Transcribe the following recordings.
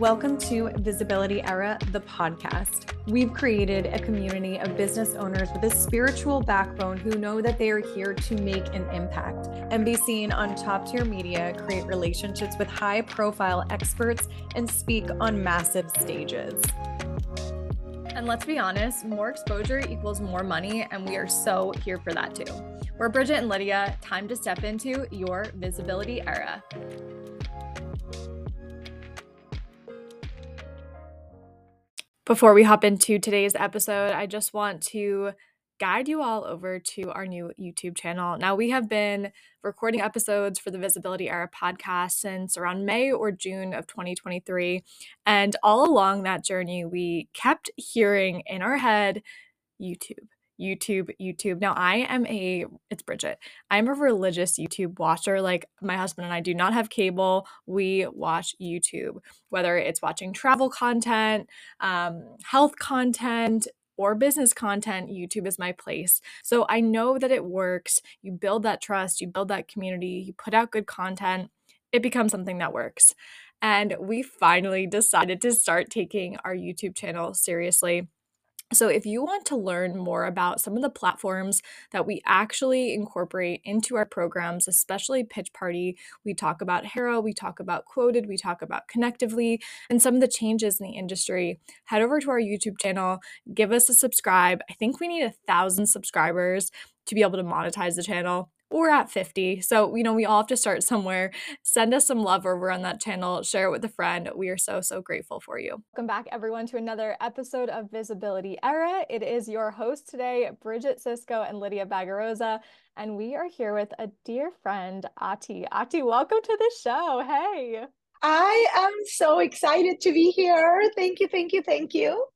Welcome to Visibility Era, the podcast. We've created a community of business owners with a spiritual backbone who know that they are here to make an impact and be seen on top tier media, create relationships with high profile experts, and speak on massive stages. And let's be honest, more exposure equals more money, and we are so here for that too. We're Bridget and Lydia. Time to step into your visibility era. Before we hop into today's episode, I just want to guide you all over to our new YouTube channel. Now, we have been recording episodes for the Visibility Era podcast since around May or June of 2023. And all along that journey, we kept hearing in our head YouTube. YouTube, YouTube. Now, I am a, it's Bridget. I'm a religious YouTube watcher. Like, my husband and I do not have cable. We watch YouTube, whether it's watching travel content, um, health content, or business content, YouTube is my place. So I know that it works. You build that trust, you build that community, you put out good content, it becomes something that works. And we finally decided to start taking our YouTube channel seriously. So, if you want to learn more about some of the platforms that we actually incorporate into our programs, especially Pitch Party, we talk about Haro, we talk about Qwoted, we talk about Connectively, and some of the changes in the industry, head over to our YouTube channel, give us a subscribe. I think we need a thousand subscribers to be able to monetize the channel we're at 50. So, you know, we all have to start somewhere. Send us some love over on that channel, share it with a friend. We are so, so grateful for you. Welcome back, everyone, to another episode of Visibility Era. It is your host today, Bridget Cisco and Lydia Bagarosa. And we are here with a dear friend, Ati. Ati, welcome to the show. Hey. I am so excited to be here. Thank you, thank you, thank you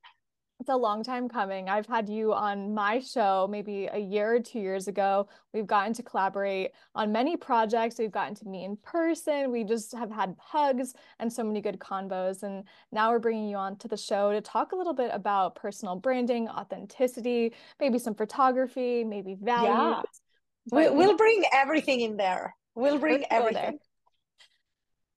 it's a long time coming. I've had you on my show maybe a year or two years ago. We've gotten to collaborate on many projects. We've gotten to meet in person. We just have had hugs and so many good convos. And now we're bringing you on to the show to talk a little bit about personal branding, authenticity, maybe some photography, maybe values. Yeah. We, will bring everything in there. We'll bring everything.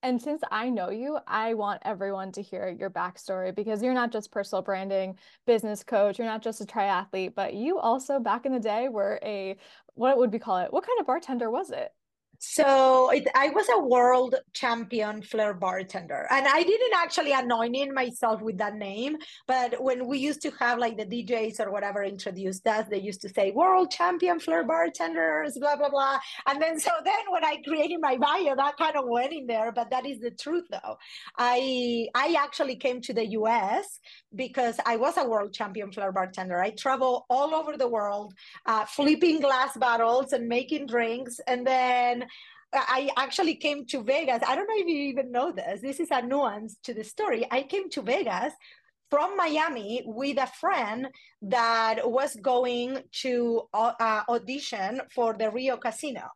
And since I know you, I want everyone to hear your backstory because you're not just personal branding, business coach, you're not just a triathlete, but you also back in the day were a what would we call it? What kind of bartender was it? So it, I was a world champion flair bartender, and I didn't actually anoint myself with that name. But when we used to have like the DJs or whatever introduced us, they used to say world champion flair bartenders, blah blah blah. And then so then when I created my bio, that kind of went in there. But that is the truth, though. I I actually came to the U.S. because I was a world champion flair bartender. I travel all over the world, uh, flipping glass bottles and making drinks, and then I actually came to Vegas. I don't know if you even know this. This is a nuance to the story. I came to Vegas from Miami with a friend that was going to uh, audition for the Rio Casino.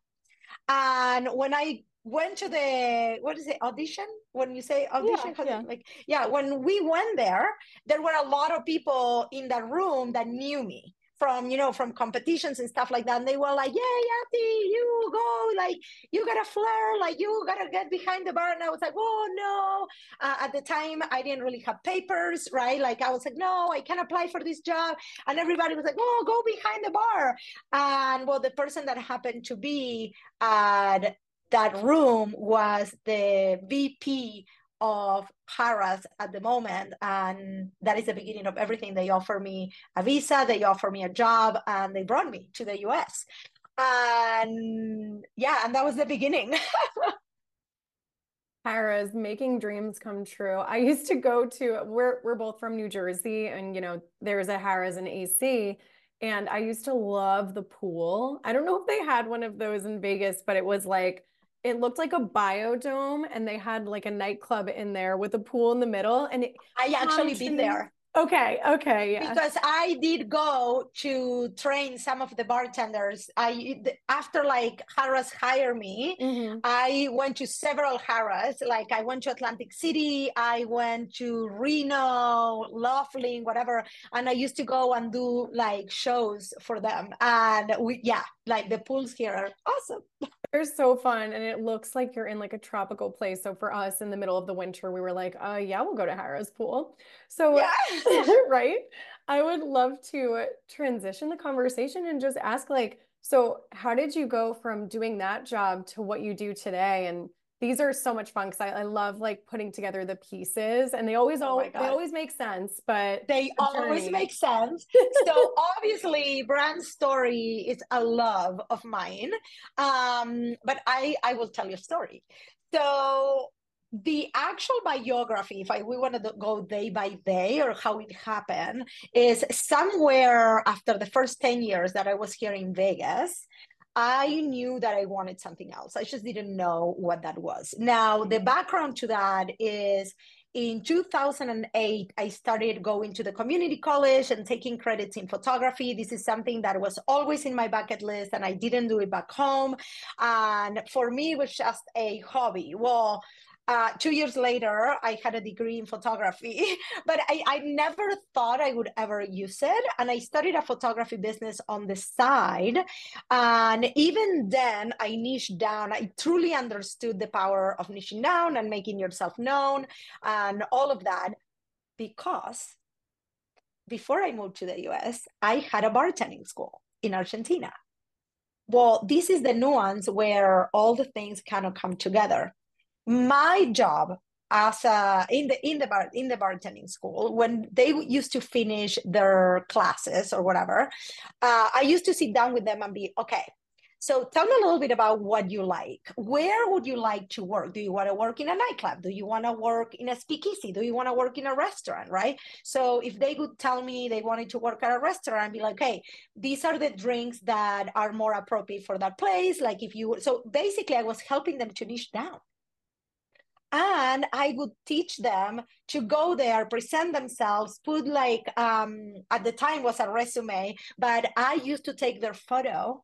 And when I went to the what is it audition when you say audition yeah, yeah. like yeah when we went there there were a lot of people in that room that knew me from you know from competitions and stuff like that. And they were like yeah Yati you go like you got a flair like you gotta get behind the bar. And I was like oh no. Uh, at the time I didn't really have papers right? Like I was like no I can't apply for this job. And everybody was like oh go behind the bar. And well the person that happened to be at that room was the VP of Harrah's at the moment. And that is the beginning of everything. They offer me a visa, they offer me a job, and they brought me to the US. And yeah, and that was the beginning. Harrah's making dreams come true. I used to go to we're we're both from New Jersey and you know there's a Harrah's in AC and I used to love the pool. I don't know if they had one of those in Vegas, but it was like it looked like a biodome and they had like a nightclub in there with a pool in the middle and it i actually been there. Okay okay yeah. because i did go to train some of the bartenders. I after like Harrah's hired me mm-hmm. i went to several Harrah's like i went to atlantic city i went to reno laughlin whatever and i used to go and do like shows for them. And we yeah like the pools here are awesome They're so fun and it looks like you're in like a tropical place. So for us in the middle of the winter, we were like, uh yeah, we'll go to Harrah's pool. So Yeah. right? I would love to transition the conversation and just ask like, so how did you go from doing that job to what you do today? And these are so much fun because I, I love like putting together the pieces and they always Oh all they always make sense, but They the always make sense. So obviously, brand story is a love of mine. Um, but I I will tell you a story. So the actual biography, if I we want to go day by day or how it happened, is somewhere after the first 10 years that I was here in Vegas. I knew that I wanted something else. I just didn't know what that was. Now, the mm-hmm. background to that is in 2008 i started going to the community college and taking credits in photography this is something that was always in my bucket list and i didn't do it back home and for me it was just a hobby well uh, two years later, I had a degree in photography, but I, I never thought I would ever use it. And I started a photography business on the side. And even then, I niched down. I truly understood the power of niching down and making yourself known and all of that because before I moved to the US, I had a bartending school in Argentina. Well, this is the nuance where all the things kind of come together. My job as a in the in the bar in the bartending school when they used to finish their classes or whatever uh, i used to sit down with them and be okay so tell me a little bit about what you like. Where would you like to work? Do you want to work in a nightclub? Do you want to work in a speakeasy? Do you want to work in a restaurant? Right? So if they would tell me they wanted to work at a restaurant I'd be like hey these are the drinks that are more appropriate for that place. Like if you so basically i was helping them to niche down and i would teach them to go there present themselves put like um at the time was a resume but i used to take their photo.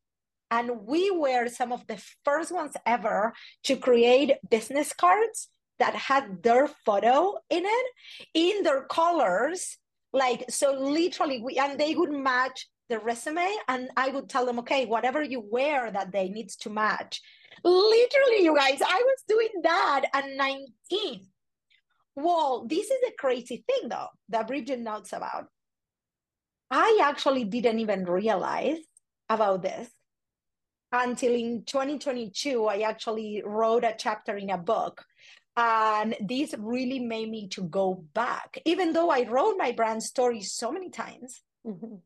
And we were some of the first ones ever to create business cards that had their photo in it in their colors. Like so literally we and they would match the resume and i would tell them okay whatever you wear that day needs to match literally you guys i was doing that at 19 well this is a crazy thing though that bridget notes about. I actually didn't even realize about this until in 2022 i actually wrote a chapter in a book and this really made me to go back. Even though i wrote my brand story so many times Mhm.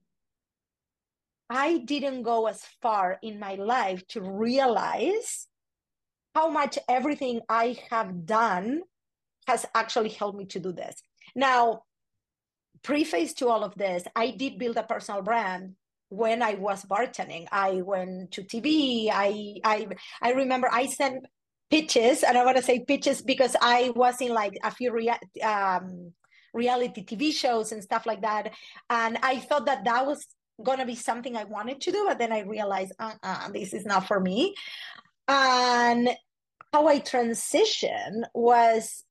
I didn't go as far in my life to realize how much everything I have done has actually helped me to do this. Now, preface to all of this, I did build a personal brand when I was bartending. I went to TV. I I I remember I sent pitches, and I want to say pitches because I was in like a few rea- um, reality TV shows and stuff like that, and I thought that that was gonna be something I wanted to do, but then I realized, uh-uh, this is not for me. And how I transitioned was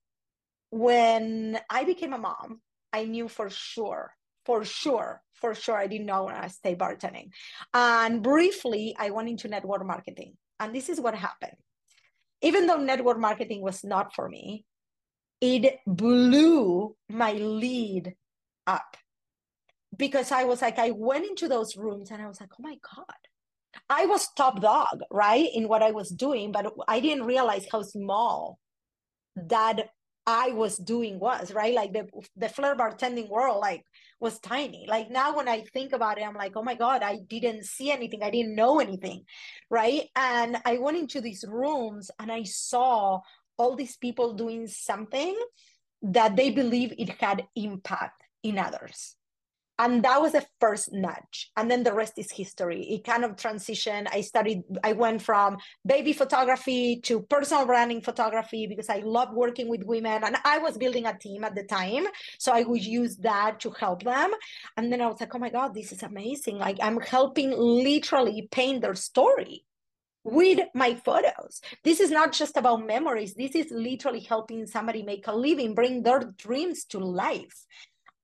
when I became a mom, I knew for sure, for sure, for sure, I didn't know when I stay bartending. And briefly, I went into network marketing. And this is what happened. Even though network marketing was not for me, it blew my lead up because I was like, I went into those rooms and I was like, oh my God. I was top dog, right, in what I was doing, but I didn't realize how small that I was doing was, right? Like the the flair bartending world, like was tiny. Like now when I think about it, I'm like, oh my God, I didn't see anything, I didn't know anything, right? And I went into these rooms and I saw all these people doing something that they believe it had impact in others and that was the first nudge and then the rest is history. It kind of transitioned. I started i went from baby photography to personal branding photography because i love working with women. And i was building a team at the time. So i would use that to help them. And then i was like oh my god this is amazing. Like i'm helping literally paint their story with my photos. This is not just about memories. This is literally helping somebody make a living, bring their dreams to life.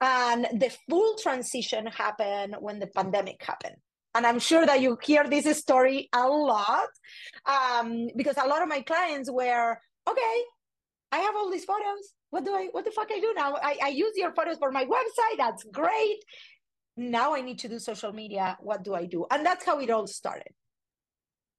And the full transition happened when the pandemic happened. and I'm sure that you hear this story a lot um, because a lot of my clients were, okay, I have all these photos. What do I, what the fuck I do now? I, I use your photos for my website. That's great. Now I need to do social media. What do I do? And that's how it all started.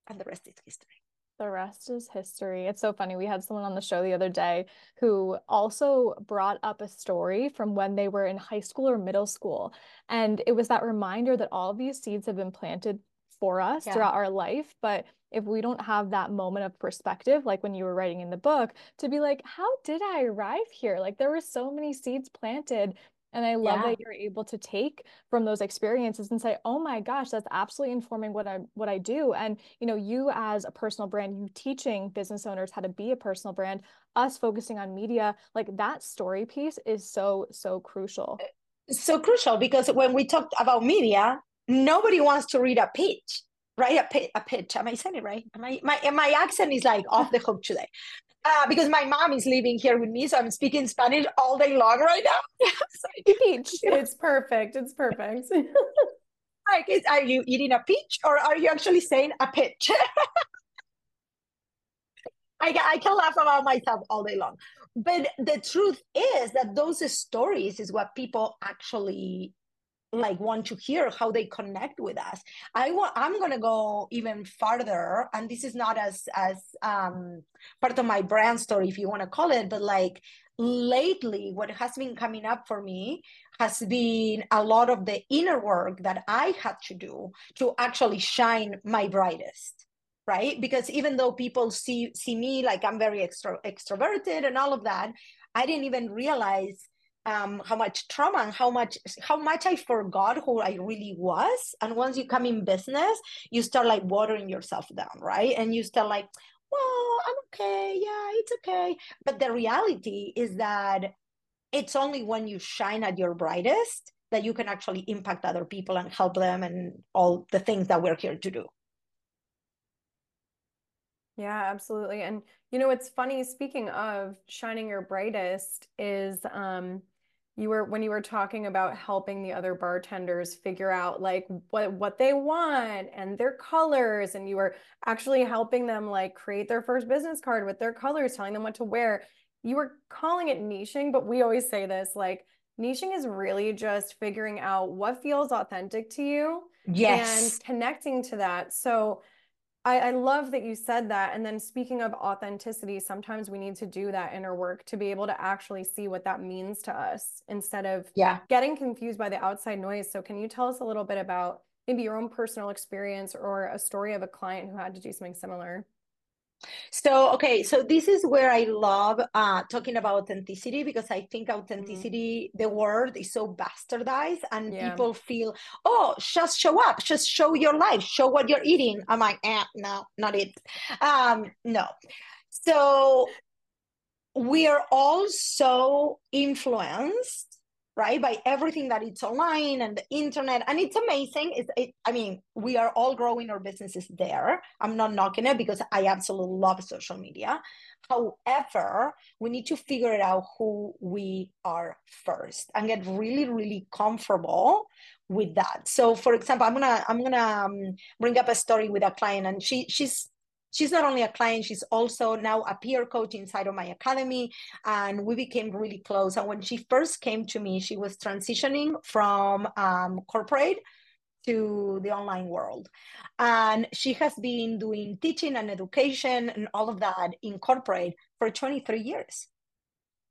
And the rest is history. The rest is history. It's so funny. We had someone on the show the other day who also brought up a story from when they were in high school or middle school. And it was that reminder that all these seeds have been planted for us yeah. throughout our life. But if we don't have that moment of perspective, like when you were writing in the book, to be like, how did I arrive here? Like there were so many seeds planted and I love yeah. that you're able to take from those experiences and say, "Oh my gosh, that's absolutely informing what I what I do." And you know, you as a personal brand, you teaching business owners how to be a personal brand, us focusing on media, like that story piece is so so crucial. Eh, so crucial because when we talked about media, nobody wants to read a pitch right? A, pitch, a pitch. Am I saying it right? Am I, my my accent is like off the hook today uh, because my mom is living here with me, so I'm speaking Spanish all day long right now. peach. It's perfect. It's perfect. like, is, are you eating a peach or are you actually saying a pitch? I, I can laugh about myself all day long. But the truth is that those stories is what people actually like want to hear how they connect with us. I want i'm going to go even farther and this is not as as um part of my brand story if you want to call it but like lately what has been coming up for me has been a lot of the inner work that i had to do to actually shine my brightest right? Because even though people see see me like i'm very extro, extroverted and all of that i didn't even realize um, how much trauma and how much how much I forgot who I really was. And once you come in business, you start like watering yourself down, right? And you start like, well, I'm okay, yeah, it's okay. But the reality is that it's only when you shine at your brightest that you can actually impact other people and help them and all the things that we're here to do. Yeah, absolutely. And you know, it's funny, speaking of shining your brightest, is um you were when you were talking about helping the other bartenders figure out like what what they want and their colors and you were actually helping them like create their first business card with their colors telling them what to wear. You were calling it niching but we always say this like niching is really just figuring out what feels authentic to you yes. and connecting to that. So I, I love that you said that. And then speaking of authenticity, sometimes we need to do that inner work to be able to actually see what that means to us instead of yeah. getting confused by the outside noise. So can you tell us a little bit about maybe your own personal experience or a story of a client who had to do something similar? So, okay, so this is where I love uh, talking about authenticity because I think mm-hmm. authenticity, mm-hmm. the word is so bastardized and yeah. people feel, oh, just show up, just show your life, show what you're eating. I'm like, eh, no, not it. Um, no. So we are all so influenced right by everything that it's online and the internet and it's amazing. It's it, i mean we are all growing our businesses there. I'm not knocking it because i absolutely love social media. However we need to figure it out who we are first and get really really comfortable with that. So for example i'm gonna i'm gonna um, bring up a story with a client and she she's she's not only a client, she's also now a peer coach inside of my academy. And we became really close. And when she first came to me, she was transitioning from um, corporate to the online world. And she has been doing teaching and education and all of that in corporate for 23 years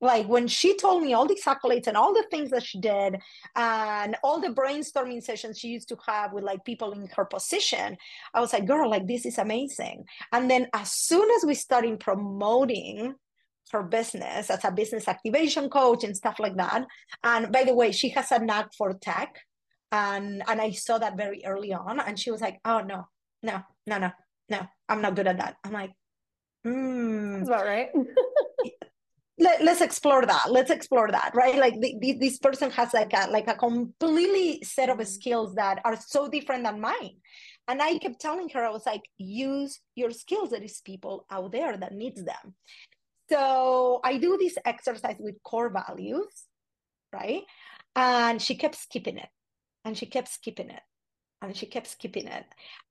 like when she told me all these accolades and all the things that she did and all the brainstorming sessions she used to have with like people in her position i was like girl like this is amazing. And then as soon as we started promoting her business as a business activation coach and stuff like that and by the way she has a knack for tech and and i saw that very early on and she was like oh no no no no no i'm not good at that. I'm like mm. that's about right let, us explore that. Let's explore that right? Like the, the, this person has like a like a completely set of mm-hmm. skills that are so different than mine. And i kept telling her i was like use your skills there is people out there that needs them. So i do this exercise with core values right? And she kept skipping it and she kept skipping it And she kept skipping it.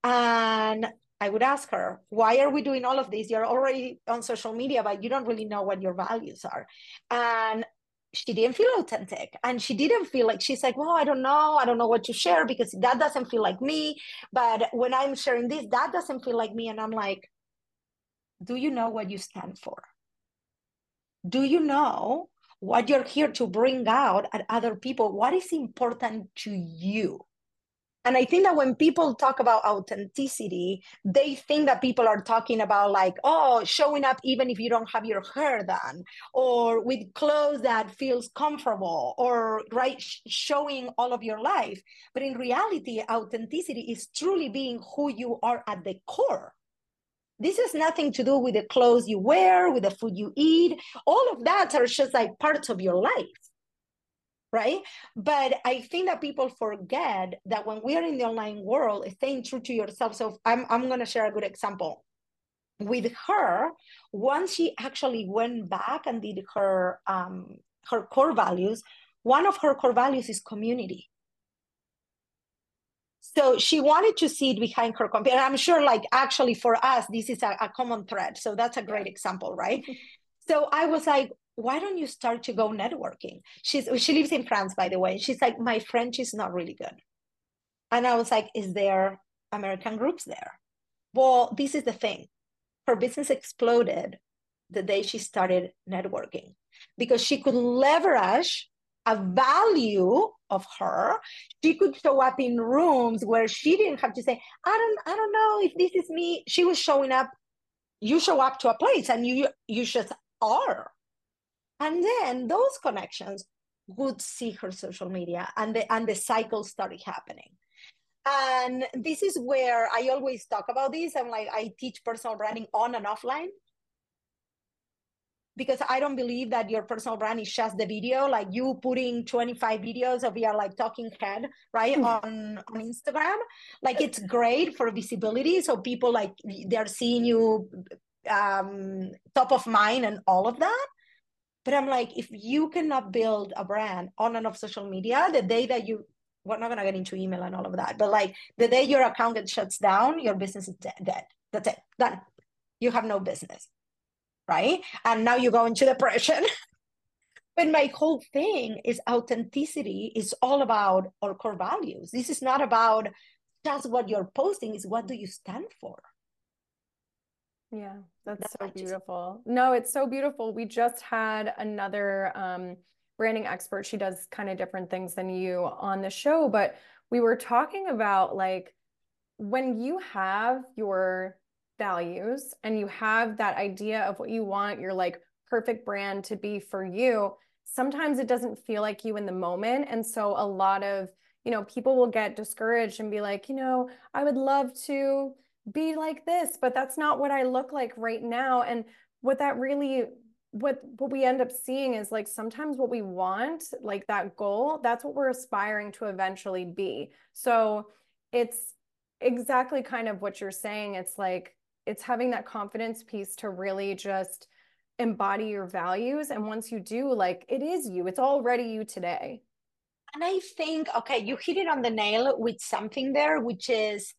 And I would ask her, why are we doing all of this? You're already on social media, but you don't really know what your values are. And she didn't feel authentic. And she didn't feel like she's like well i don't know. I don't know what to share because that doesn't feel like me. But when i'm sharing this that doesn't feel like me. And i'm like do you know what you stand for? Do you know what you're here to bring out at other people? What is important to you and I think that when people talk about authenticity, they think that people are talking about like, oh, showing up even if you don't have your hair done, or with clothes that feels comfortable, or right showing all of your life. But in reality, authenticity is truly being who you are at the core. This has nothing to do with the clothes you wear, with the food you eat. All of that are just like parts of your life right? But I think that people forget that when we are in the online world, staying true to yourself. So I'm, I'm going to share a good example. With her, once she actually went back and did her um, her core values, one of her core values is community. So she wanted to see it behind her computer. I'm sure, like actually for us, this is a, a common thread. So that's a great example, right? so I was like, why don't you start to go networking? She's she lives in France, by the way. She's like, my French is not really good. And I was like, is there American groups there? Well, this is the thing. Her business exploded the day she started networking because she could leverage a value of her she could show up in rooms where she didn't have to say i don't i don't know if this is me she was showing up you show up to a place and you you just are. And then those connections would see her social media and the and the cycle started happening. And this is where i always talk about this. I'm like i teach personal branding on and offline. Because i don't believe that your personal brand is just the video like you putting 25 videos of your like talking head right mm. on on instagram. Like it's great for visibility. So people like they're seeing you um top of mind and all of that but I'm like, if you cannot build a brand on and off social media, the day that you, we're not going to get into email and all of that, but like the day your account gets shuts down, your business is dead. That's it. Done. You have no business. Right. And now you go into depression. but my whole thing is authenticity is all about our core values. This is not about just what you're posting, is what do you stand for? Yeah, that's, that's so beautiful. Just... No, it's so beautiful. We just had another um, branding expert. She does kind of different things than you on the show, but we were talking about like when you have your values and you have that idea of what you want your like perfect brand to be for you, sometimes it doesn't feel like you in the moment. And so a lot of, you know, people will get discouraged and be like, you know, I would love to be like this, but that's not what I look like right now. And what that really what what we end up seeing is like sometimes what we want, like that goal, that's what we're aspiring to eventually be. So it's exactly kind of what you're saying. It's like it's having that confidence piece to really just embody your values. And once you do, like it is you, it's already you today. And I think, okay, you hit it on the nail with something there, which is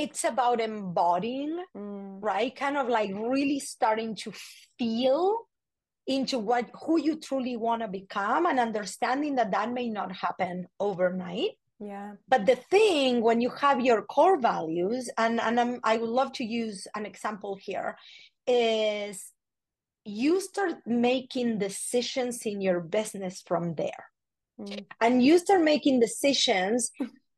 it's about embodying, mm. right? Kind of like really starting to feel into what who you truly want to become and understanding that that may not happen overnight. Yeah. But the thing when you have your core values, and and I'm, I would love to use an example here, is you start making decisions in your business from there. Mm. And you start making decisions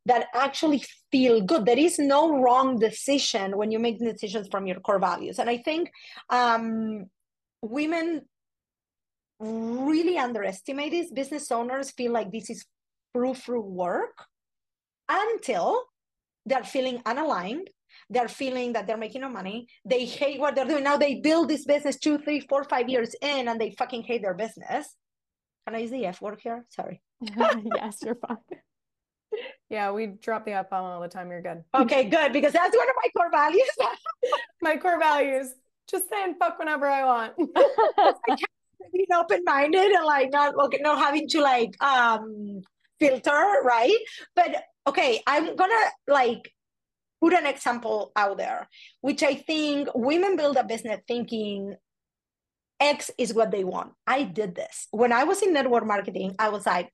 that actually feel good. There is no wrong decision when you make decisions from your core values. And I think um, women really underestimate this. Business owners feel like this is through through work until they're feeling unaligned. They're feeling that they're making no money. They hate what they're doing. Now they build this business two, three, four, five years in and they fucking hate their business. Can I use the F word here? Sorry. yes, you're fine. Yeah, we drop the F bomb all the time. You're good. Okay, good. Because that's one of my core values. my core values. Just saying fuck whenever I want. being open-minded and like not okay, not having to like um filter, right? But okay, I'm gonna like put an example out there, which I think women build a business thinking X is what they want. I did this. When I was in network marketing, I was like,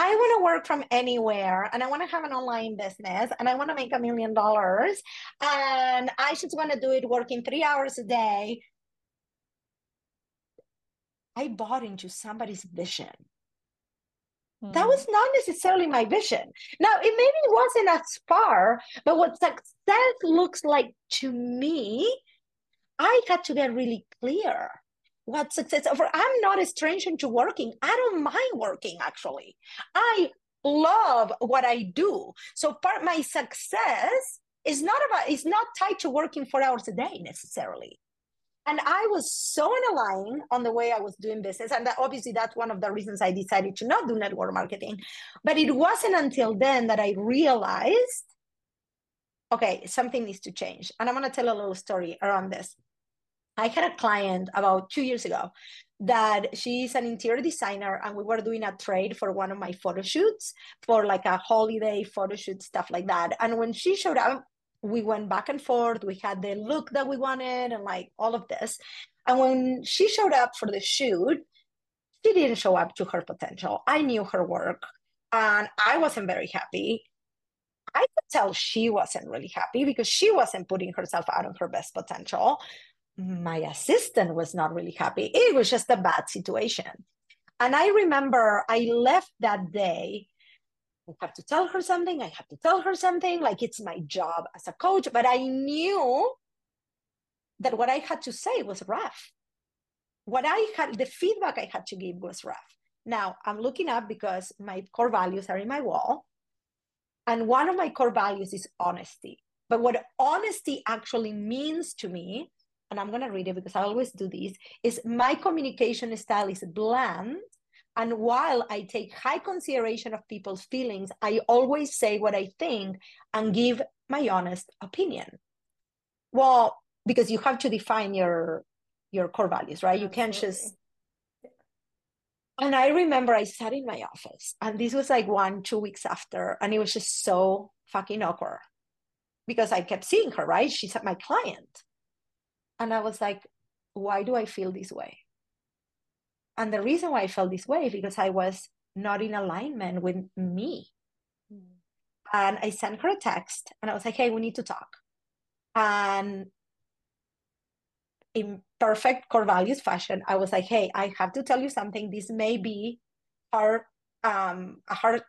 I want to work from anywhere and I want to have an online business and I want to make a million dollars and I just want to do it working three hours a day. I bought into somebody's vision. Mm. That hmm. was not necessarily my vision. Now, it maybe wasn't as far, but what success looks like to me, I had to get really clear what success for i'm not a stranger to working. I don't mind working actually. I love what i do. So part my success is not about it's not tied to working four hours a day necessarily. And i was so aligned on the way i was doing business and that, obviously that's one of the reasons i decided to not do network marketing. But it wasn't until then that i realized okay something needs to change. And i'm going to tell a little story around this I had a client about two years ago that she's an interior designer and we were doing a trade for one of my photo shoots for like a holiday photo shoot stuff like that. And when she showed up we went back and forth. We had the look that we wanted and like all of this. And when she showed up for the shoot she didn't show up to her potential. I knew her work and i wasn't very happy. I could tell she wasn't really happy because she wasn't putting herself out of her best potential my assistant was not really happy. It was just a bad situation. And I remember I left that day. I have to tell her something. I have to tell her something. Like it's my job as a coach. But I knew that what I had to say was rough. What I had, the feedback I had to give was rough. Now I'm looking up because my core values are in my wall. And one of my core values is honesty. But what honesty actually means to me and I'm going to read it because I always do this, is my communication style is bland. And while I take high consideration of people's feelings, I always say what I think and give my honest opinion. Well, because you have to define your your core values, right? You can't just and I remember I sat in my office and this was like one, two weeks after, and it was just so fucking awkward because I kept seeing her, right? She's my client. And I was like, why do I feel this way? And the reason why I felt this way because I was not in alignment with me. Mm. And I sent her a text and I was like, hey, we need to talk. And in perfect core values fashion, I was like, hey, I have to tell you something. This may be hard, um, a hard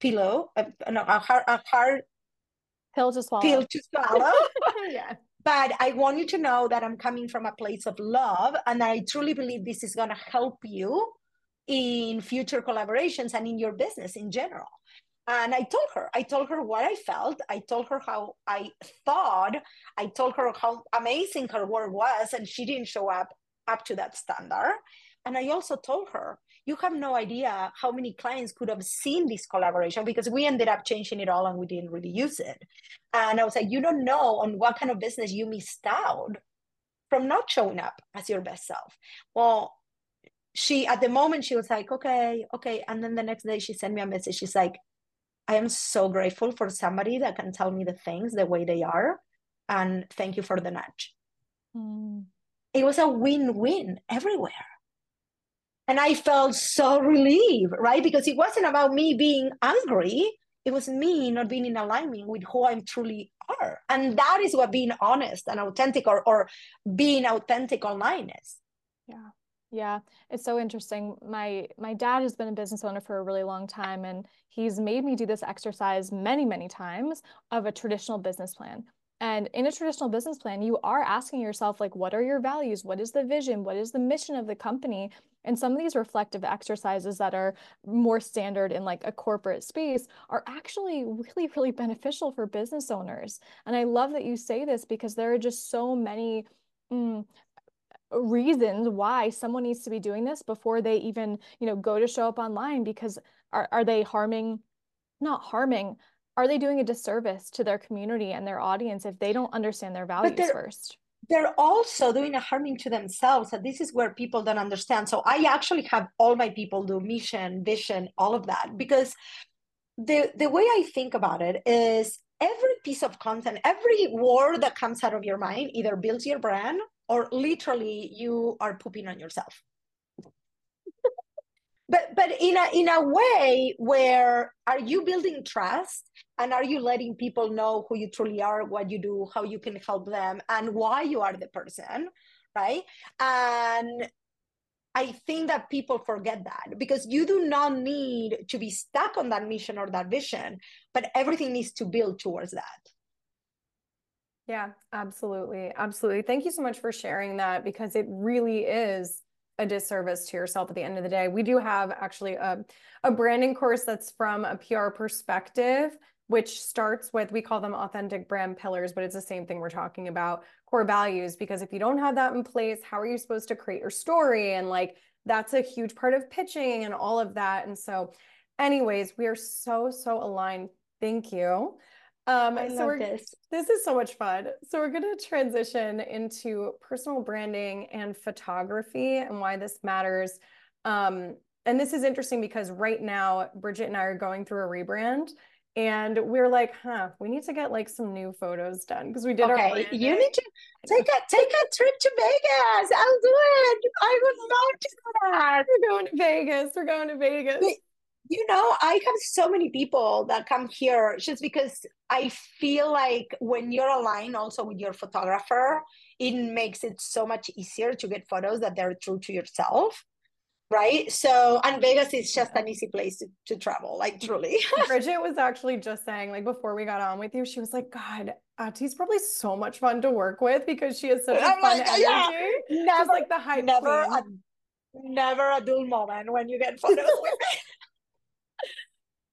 pillow, uh, no, a hard, a hard pill to swallow. Pill to swallow. yeah. But I want you to know that I'm coming from a place of love, and I truly believe this is going to help you in future collaborations and in your business in general. And I told her, I told her what I felt. I told her how I thought. I told her how amazing her work was, and she didn't show up up to that standard. And I also told her you have no idea how many clients could have seen this collaboration because we ended up changing it all and we didn't really use it. And I was like, you don't know on what kind of business you missed out from not showing up as your best self. Well, she at the moment she was like, okay, okay. And then the next day she sent me a message. She's like, I am so grateful for somebody that can tell me the things the way they are. And thank you for the nudge. Mm. It was a win-win everywhere and I felt so relieved, right? Because it wasn't about me being angry. It was me not being in alignment with who I truly are. And that is what being honest and authentic or, or being authentic online is. Yeah. Yeah, it's so interesting. My my dad has been a business owner for a really long time and he's made me do this exercise many, many times of a traditional business plan. And in a traditional business plan, you are asking yourself, like, what are your values? What is the vision? What is the mission of the company? And some of these reflective exercises that are more standard in like a corporate space are actually really, really beneficial for business owners. And I love that you say this because there are just so many mm, reasons why someone needs to be doing this before they even, you know, go to show up online because are, are they harming, not harming, are they doing a disservice to their community and their audience if they don't understand their values first? They're also doing a harming to themselves. And this is where people don't understand. So I actually have all my people do mission, vision, all of that because the the way I think about it is every piece of content, every word that comes out of your mind either builds your brand or literally you are pooping on yourself. But but in a in a way where are you building trust and are you letting people know who you truly are, what you do, how you can help them, and why you are the person, right? And I think that people forget that because you do not need to be stuck on that mission or that vision, but everything needs to build towards that. Yeah, absolutely. Absolutely. Thank you so much for sharing that because it really is a disservice to yourself at the end of the day. We do have actually a, a branding course that's from a PR perspective which starts with we call them authentic brand pillars but it's the same thing we're talking about core values. Because if you don't have that in place how are you supposed to create your story? And like that's a huge part of pitching and all of that. And so anyways we are so so aligned. Thank you um I so love this. this is so much fun so we're going to transition into personal branding and photography and why this matters um and this is interesting because right now bridget and i are going through a rebrand and we are like, huh, we need to get like some new photos done because we did okay, our. you need to take a take a trip to Vegas. I'll do it. I would love to do that. We're going to Vegas. We're going to Vegas. You know, I have so many people that come here just because I feel like when you're aligned also with your photographer, it makes it so much easier to get photos that they're true to yourself right? So, and Vegas is just an easy place to, to travel, like truly. Bridget was actually just saying, like, before we got on with you, she was like, God, Ati's probably so much fun to work with because she has such a fun like, energy. Yeah, never, She's like the hype never queen. a, never a dull moment when you get photos with me.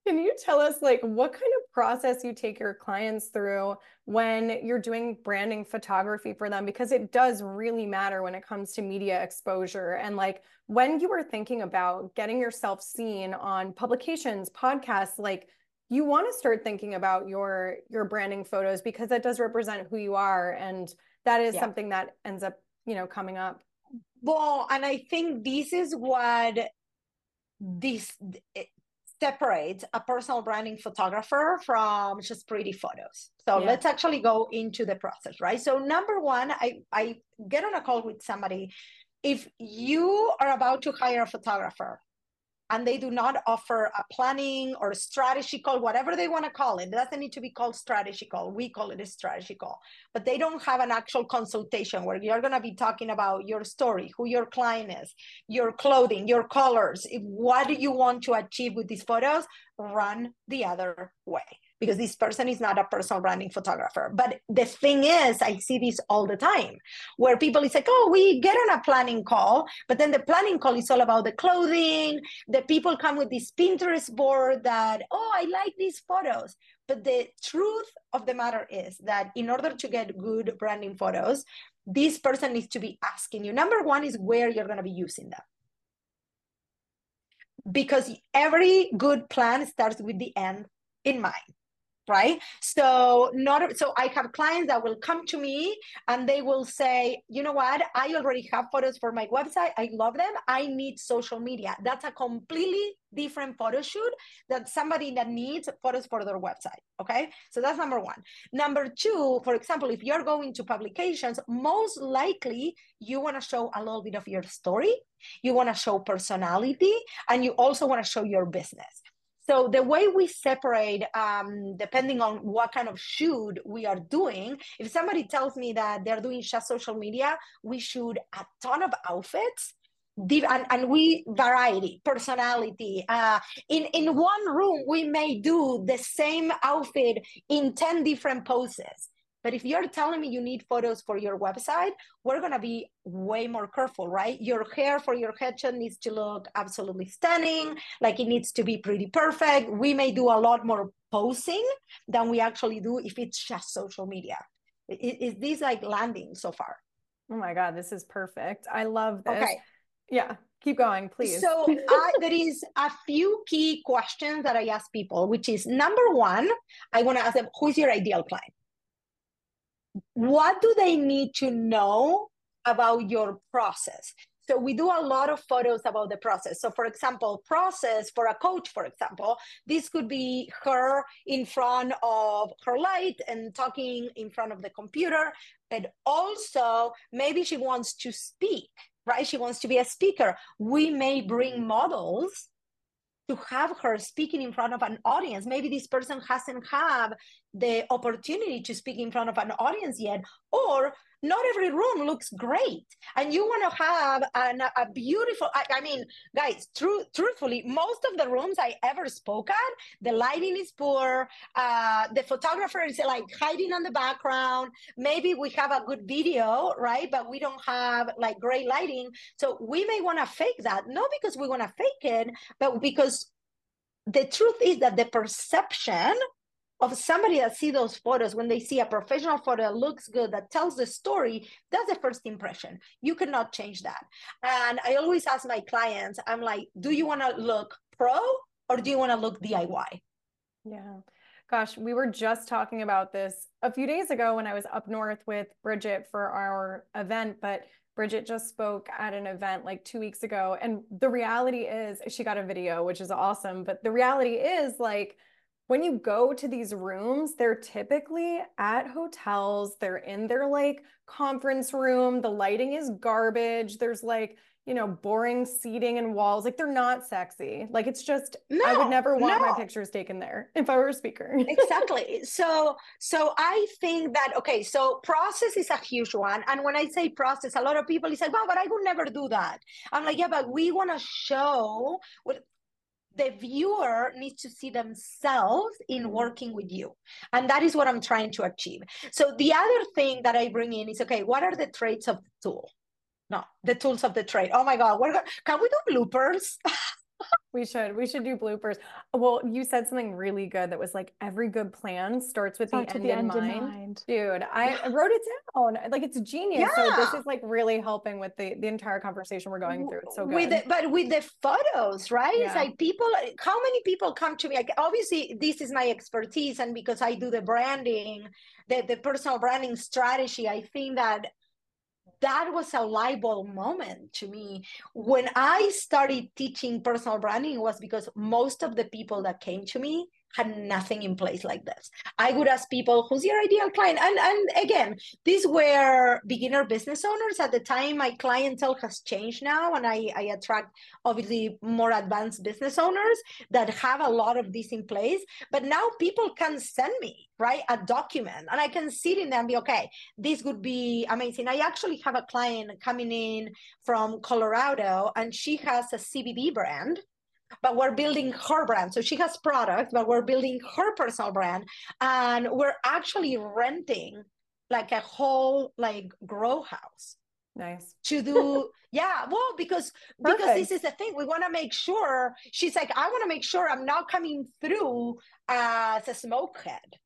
Can you tell us like what kind of process you take your clients through when you're doing branding photography for them because it does really matter when it comes to media exposure and like when you are thinking about getting yourself seen on publications, podcasts, like you want to start thinking about your your branding photos because that does represent who you are and that is yeah. something that ends up, you know, coming up. Well, and I think this is what this separates a personal branding photographer from just pretty photos. So yeah. let's actually go into the process, right? So number one, I, I get on a call with somebody. If you are about to hire a photographer and they do not offer a planning or a strategy call, whatever they want to call it. It doesn't need to be called strategy call. We call it a strategy call. But they don't have an actual consultation where you're going to be talking about your story, who your client is, your clothing, your colors, what do you want to achieve with these photos, run the other way because this person is not a personal branding photographer. But the thing is, I see this all the time where people is like, oh, we get on a planning call, but then the planning call is all about the clothing. The people come with this Pinterest board that, oh, I like these photos. But the truth of the matter is that in order to get good branding photos, this person needs to be asking you. Number one is where you're going to be using them because every good plan starts with the end in mind right? So not so i have clients that will come to me and they will say you know what? I already have photos for my website. I love them. I need social media. That's a completely different photo shoot than somebody that needs photos for their website okay? So that's number one. Number two for example if you're going to publications most likely you want to show a little bit of your story you want to show personality and you also want to show your business so the way we separate, um, depending on what kind of shoot we are doing, if somebody tells me that they're doing just social media, we shoot a ton of outfits. And, and we variety personality uh, in in one room we may do the same outfit in 10 different poses but if you're telling me you need photos for your website, we're going to be way more careful, right? Your hair for your headshot needs to look absolutely stunning, like it needs to be pretty perfect. We may do a lot more posing than we actually do if it's just social media. Is, is this like landing so far? Oh my God, this is perfect. I love this. Okay. Yeah, keep going, please. So uh, there is a few key questions that I ask people, which is number one, I want to ask them, who's your ideal client? What do they need to know about your process So we do a lot of photos about the process. So for example, process for a coach, for example, this could be her in front of her light and talking in front of the computer. But also maybe she wants to speak, right? She wants to be a speaker. We may bring models to have her speaking in front of an audience. Maybe this person hasn't had the opportunity to speak in front of an audience yet, or not every room looks great. And you want to have an, a beautiful I, I, mean guys truthfully most of the rooms i ever spoke at the lighting is poor uh, the photographer is like hiding on the background. Maybe we have a good video right? But we don't have like great lighting. So we may want to fake that not because we want to fake it but because the truth is that the perception of somebody that see those photos when they see a professional photo that looks good that tells the story that's the first impression you cannot change that and i always ask my clients i'm like do you want to look pro or do you want to look diy yeah gosh we were just talking about this a few days ago when i was up north with bridget for our event but Bridget just spoke at an event like two weeks ago. And the reality is, she got a video, which is awesome. But the reality is, like, when you go to these rooms, they're typically at hotels, they're in their like conference room, the lighting is garbage, there's like, you know, boring seating and walls. Like they're not sexy. Like it's just no, I would never want no. my pictures taken there if I were a speaker. exactly. So so I think that okay, so process is a huge one. And when I say process, a lot of people is like, well, but I would never do that. I'm like, yeah, but we want to show what the viewer needs to see themselves in mm-hmm. working with you. And that is what I'm trying to achieve. So the other thing that I bring in is okay, what are the traits of the tool? No, the tools of the trade. Oh my God, what, can we do bloopers? We should. We should do bloopers. Well, you said something really good that was like every good plan starts with starts the, end, the in end, mind. in mind. Dude, I wrote it down. Like it's genius. Yeah. So this is like really helping with the the entire conversation we're going through. It's so good. With the, but with the photos, right? Yeah. It's like people how many people come to me? Like obviously this is my expertise and because I do the branding, the, the personal branding strategy, I think that that was a light bulb moment to me. When i started teaching personal branding was because most of the people that came to me had nothing in place like this. I would ask people, who's your ideal client? And, and again, these were beginner business owners. At the time, my clientele has changed now, and I, I attract obviously more advanced business owners that have a lot of this in place. But now people can send me, right, a document, and I can sit in there and be, okay, this would be amazing. I actually have a client coming in from Colorado, and she has a CBD brand but we're building her brand. So she has product, but we're building her personal brand. And we're actually renting like a whole like grow house. Nice. To do yeah, well, because Perfect. because this is the thing. We want to make sure she's like, I want to make sure I'm not coming through as a smokehead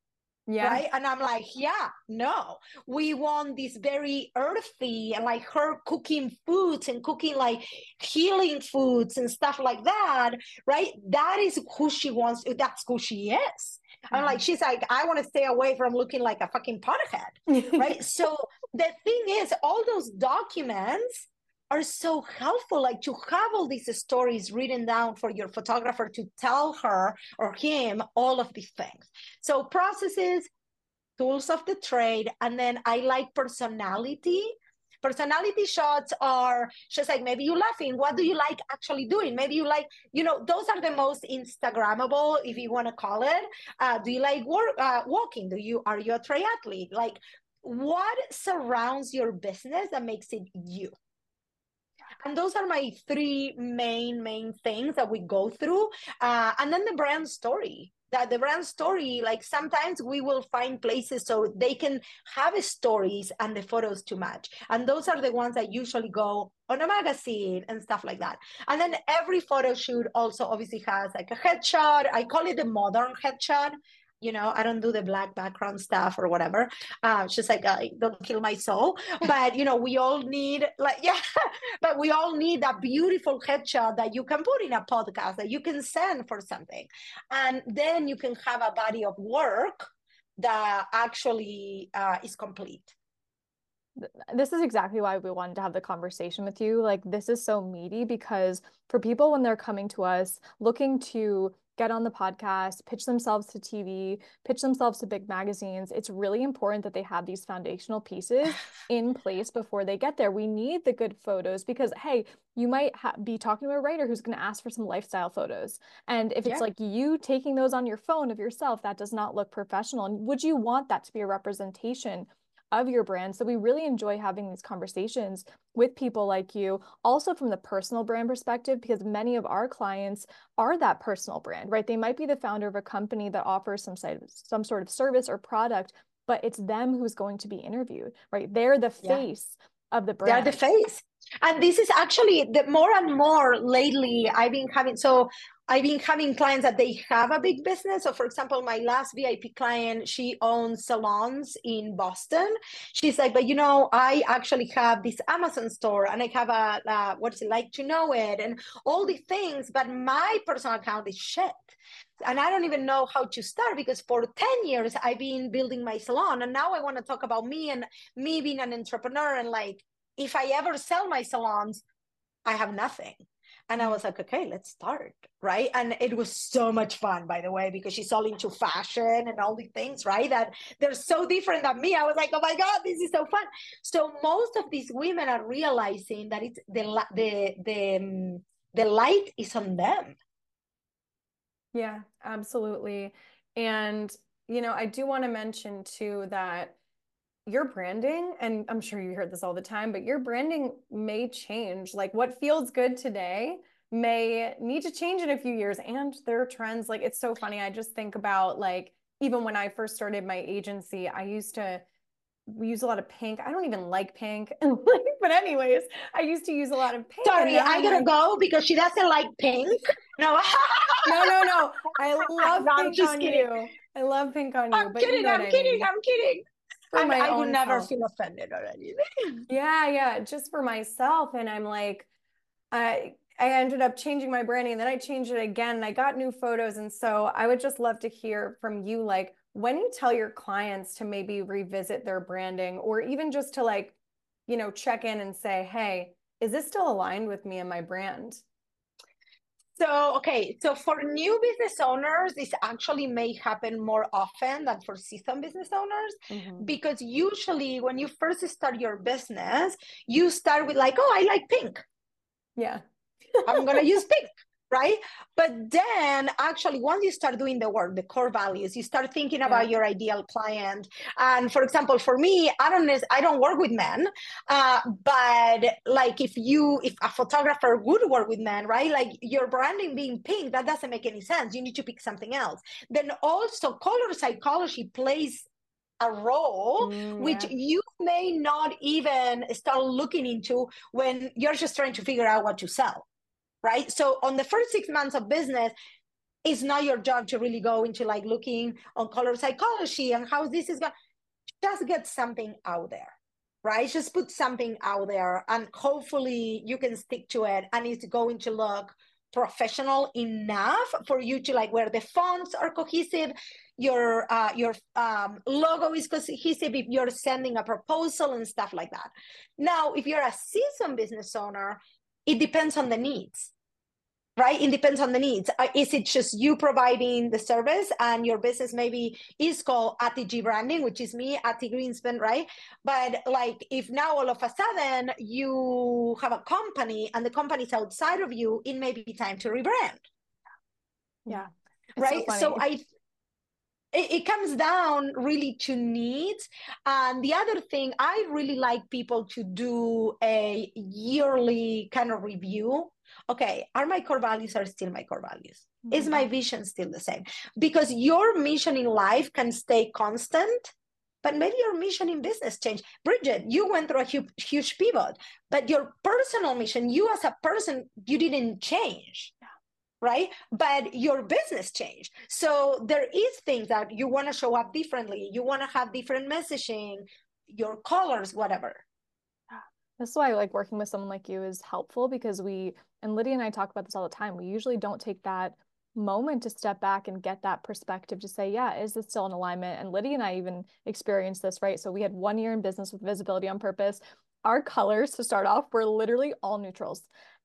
yeah. Right. And I'm like, yeah, no, we want this very earthy and like her cooking foods and cooking like healing foods and stuff like that. Right. That is who she wants. That's who she is. Mm-hmm. I'm like, she's like, I want to stay away from looking like a fucking pothead. right. so the thing is, all those documents are so helpful like to have all these stories written down for your photographer to tell her or him all of these things. So processes tools of the trade and then i like personality. Personality shots are just like maybe you laughing. What do you like actually doing? Maybe you like you know those are the most instagrammable if you want to call it. Uh, do you like work uh, walking? Do you are you a triathlete? Like what surrounds your business that makes it you and those are my three main main things that we go through. Uh, and then the brand story. That the brand story like sometimes we will find places so they can have stories and the photos to match. And those are the ones that usually go on a magazine and stuff like that. And then every photo shoot also obviously has like a headshot. I call it the modern headshot you know i don't do the black background stuff or whatever. Uh, just like uh, don't kill my soul. But you know we all need like yeah but we all need a beautiful headshot that you can put in a podcast that you can send for something. And then you can have a body of work that actually uh, is complete. This is exactly why we wanted to have the conversation with you. Like, this is so meaty because for people, when they're coming to us looking to get on the podcast, pitch themselves to TV, pitch themselves to big magazines, it's really important that they have these foundational pieces in place before they get there. We need the good photos because, hey, you might ha- be talking to a writer who's going to ask for some lifestyle photos. And if it's yeah. like you taking those on your phone of yourself, that does not look professional. And would you want that to be a representation of your brand. So we really enjoy having these conversations with people like you, also from the personal brand perspective, because many of our clients are that personal brand, right? They might be the founder of a company that offers some side, some sort of service or product, but it's them who's going to be interviewed, right? They're the face yeah. of the brand. They're the face. And this is actually the more and more lately I've been having so I've been having clients that they have a big business. So, for example, my last VIP client, she owns salons in Boston. She's like, but you know, I actually have this Amazon store and I have a, a what's it like to know it and all these things, but my personal account is shit. And I don't even know how to start because for 10 years I've been building my salon. And now I want to talk about me and me being an entrepreneur. And like, if I ever sell my salons, I have nothing and I was like, okay, let's start. Right. And it was so much fun, by the way, because she's all into fashion and all these things, right? That they're so different than me. I was like, oh my God, this is so fun. So most of these women are realizing that it's the the the um, the light is on them. Yeah, absolutely. And you know, I do want to mention too that your branding, and I'm sure you heard this all the time, but your branding may change. Like what feels good today may need to change in a few years. And there are trends. Like it's so funny. I just think about like, even when I first started my agency, I used to use a lot of pink. I don't even like pink. but anyways, I used to use a lot of pink. Sorry, I gotta like... go because she doesn't like pink. No. no, no, no. I love no, pink on kidding. you. I love pink on you. I'm but kidding, you know I'm kidding, I mean. I'm kidding. I, I would never self. feel offended or anything. Yeah, yeah, just for myself. And I'm like, I I ended up changing my branding and then I changed it again and I got new photos. And so I would just love to hear from you, like when you tell your clients to maybe revisit their branding or even just to like, you know, check in and say, hey, is this still aligned with me and my brand? So, okay, so for new business owners, this actually may happen more often than for seasoned business owners mm-hmm. because usually when you first start your business, you start with like, oh, I like pink. Yeah. I'm going to use pink right? But then actually, once you start doing the work, the core values, you start thinking about your ideal client. And for example, for me, I don't I don't work with men, uh, but like if you if a photographer would work with men, right? Like your branding being pink, that doesn't make any sense. You need to pick something else. Then also color psychology plays a role mm, which yeah. you may not even start looking into when you're just trying to figure out what to sell right? So on the first six months of business, it's not your job to really go into like looking on color psychology and how this is going. Just get something out there, right? Just put something out there, and hopefully you can stick to it, and it's going to look professional enough for you to like where the fonts are cohesive your uh, your um, logo is cohesive if you're sending a proposal and stuff like that now if you're a seasoned business owner it depends on the needs right? It depends on the needs. Uh, is it just you providing the service and your business maybe is called atg branding which is me Ati Grinspun right? But like if now all of a sudden you have a company and the company's outside of you it may be time to rebrand. Yeah. Right? So, so i it, it comes down really to needs. And the other thing i really like people to do a yearly kind of review. Okay are my core values are still my core values? Mm-hmm. is my vision still the same? Because your mission in life can stay constant but maybe your mission in business changed. Bridget you went through a huge, huge pivot but your personal mission you as a person you didn't change right but your business changed so there is things that you want to show up differently you want to have different messaging your colors whatever that's why like working with someone like you is helpful because we and lydia and i talk about this all the time we usually don't take that moment to step back and get that perspective to say, yeah, is this still in alignment? And Lydia and I even experienced this, right? So we had one year in business with visibility on purpose. Our colors to start off were literally all neutrals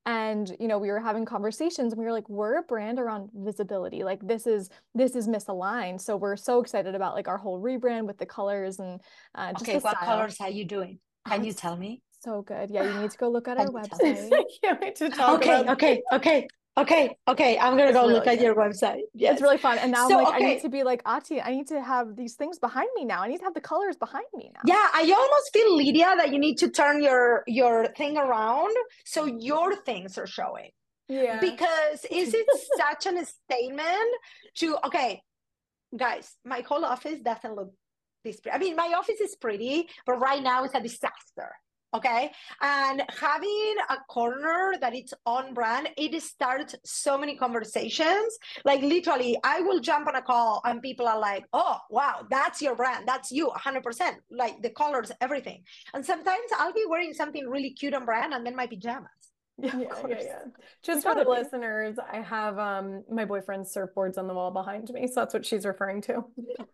and you know we were having conversations and we were like we're a brand around visibility like this is this is misaligned. So we're so excited about like our whole rebrand with the colors and uh, okay what style. colors are you doing? Can oh, you tell me? so good. Yeah you need to go look at our website. i can't wait to talk okay okay okay Okay, okay, I'm gonna it's go really look at your website. Yes. It's really fun. And now so, I'm like, okay. I need to be like Ati, I need to have these things behind me now. I need to have the colors behind me now. Yeah, I almost feel Lydia that you need to turn your your thing around so your things are showing. Yeah. Because is it such an statement to okay, guys, my whole office doesn't look this pretty. I mean, my office is pretty, but right now it's a disaster okay and having a corner that it's on brand it starts so many conversations like literally i will jump on a call and people are like oh wow that's your brand that's you 100% like the colors everything and sometimes i'll be wearing something really cute on brand and then my pajamas yeah, yeah, yeah, yeah. Just for the listeners, I have um my boyfriend's surfboards on the wall behind me, so that's what she's referring to.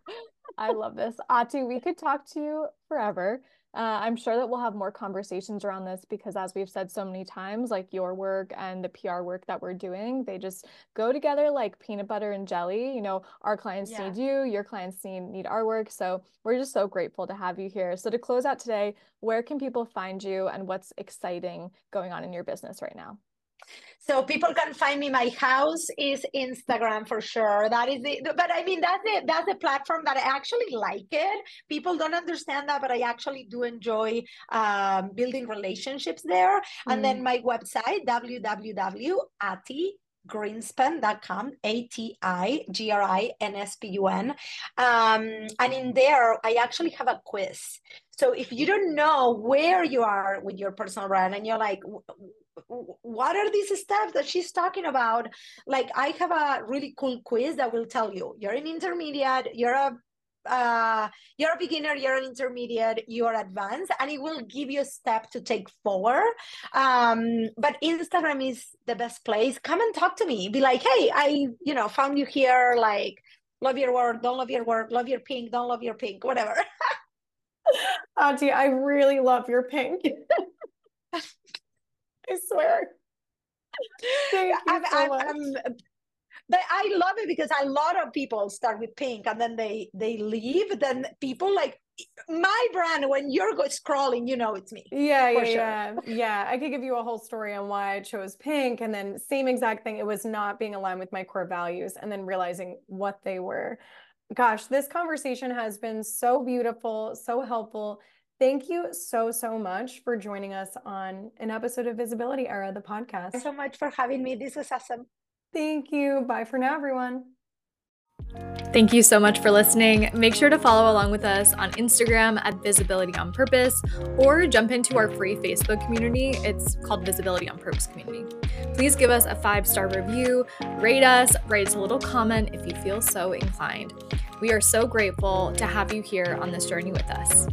I love this. Ati, we could talk to you forever. Uh, I'm sure that we'll have more conversations around this because, as we've said so many times, like your work and the PR work that we're doing, they just go together like peanut butter and jelly. You know, our clients yeah. need you, your clients need, need our work. So we're just so grateful to have you here. So, to close out today, where can people find you and what's exciting going on in your business right now? So people can find me. My house is Instagram for sure. That is the, but I mean that's the that's the platform that I actually like it. People don't understand that, but I actually do enjoy um, building relationships there. Mm. And then mm. my website www.ati grinspun.com a-t-i-g-r-i-n-s-p-u-n um, and in there i actually have a quiz so if you don't know where you are with your personal brand and you're like what are these steps that she's talking about like i have a really cool quiz that will tell you you're an intermediate you're a uh, you're a beginner, you're an intermediate, you're advanced, and it will give you a step to take forward. Um, but Instagram is the best place. Come and talk to me. Be like, hey, I, you know, found you here. Like, love your work, don't love your work, love your pink, don't love your pink, whatever. Ati, I really love your pink. I swear. Thank you I'm, so I'm, but I love it because a lot of people start with pink and then they they leave. Then people like my brand when you're scrolling, you know it's me. Yeah, yeah, sure. yeah, yeah. I could give you a whole story on why I chose pink, and then same exact thing. It was not being aligned with my core values, and then realizing what they were. Gosh, this conversation has been so beautiful, so helpful. Thank you so, so much for joining us on an episode of Visibility Era, the podcast. Thanks so much for having me. This was awesome. Thank you. Bye for now, everyone. Thank you so much for listening. Make sure to follow along with us on Instagram at Visibility on Purpose or jump into our free Facebook community. It's called Visibility on Purpose Community. Please give us a five star review, rate us, write us a little comment if you feel so inclined. We are so grateful to have you here on this journey with us.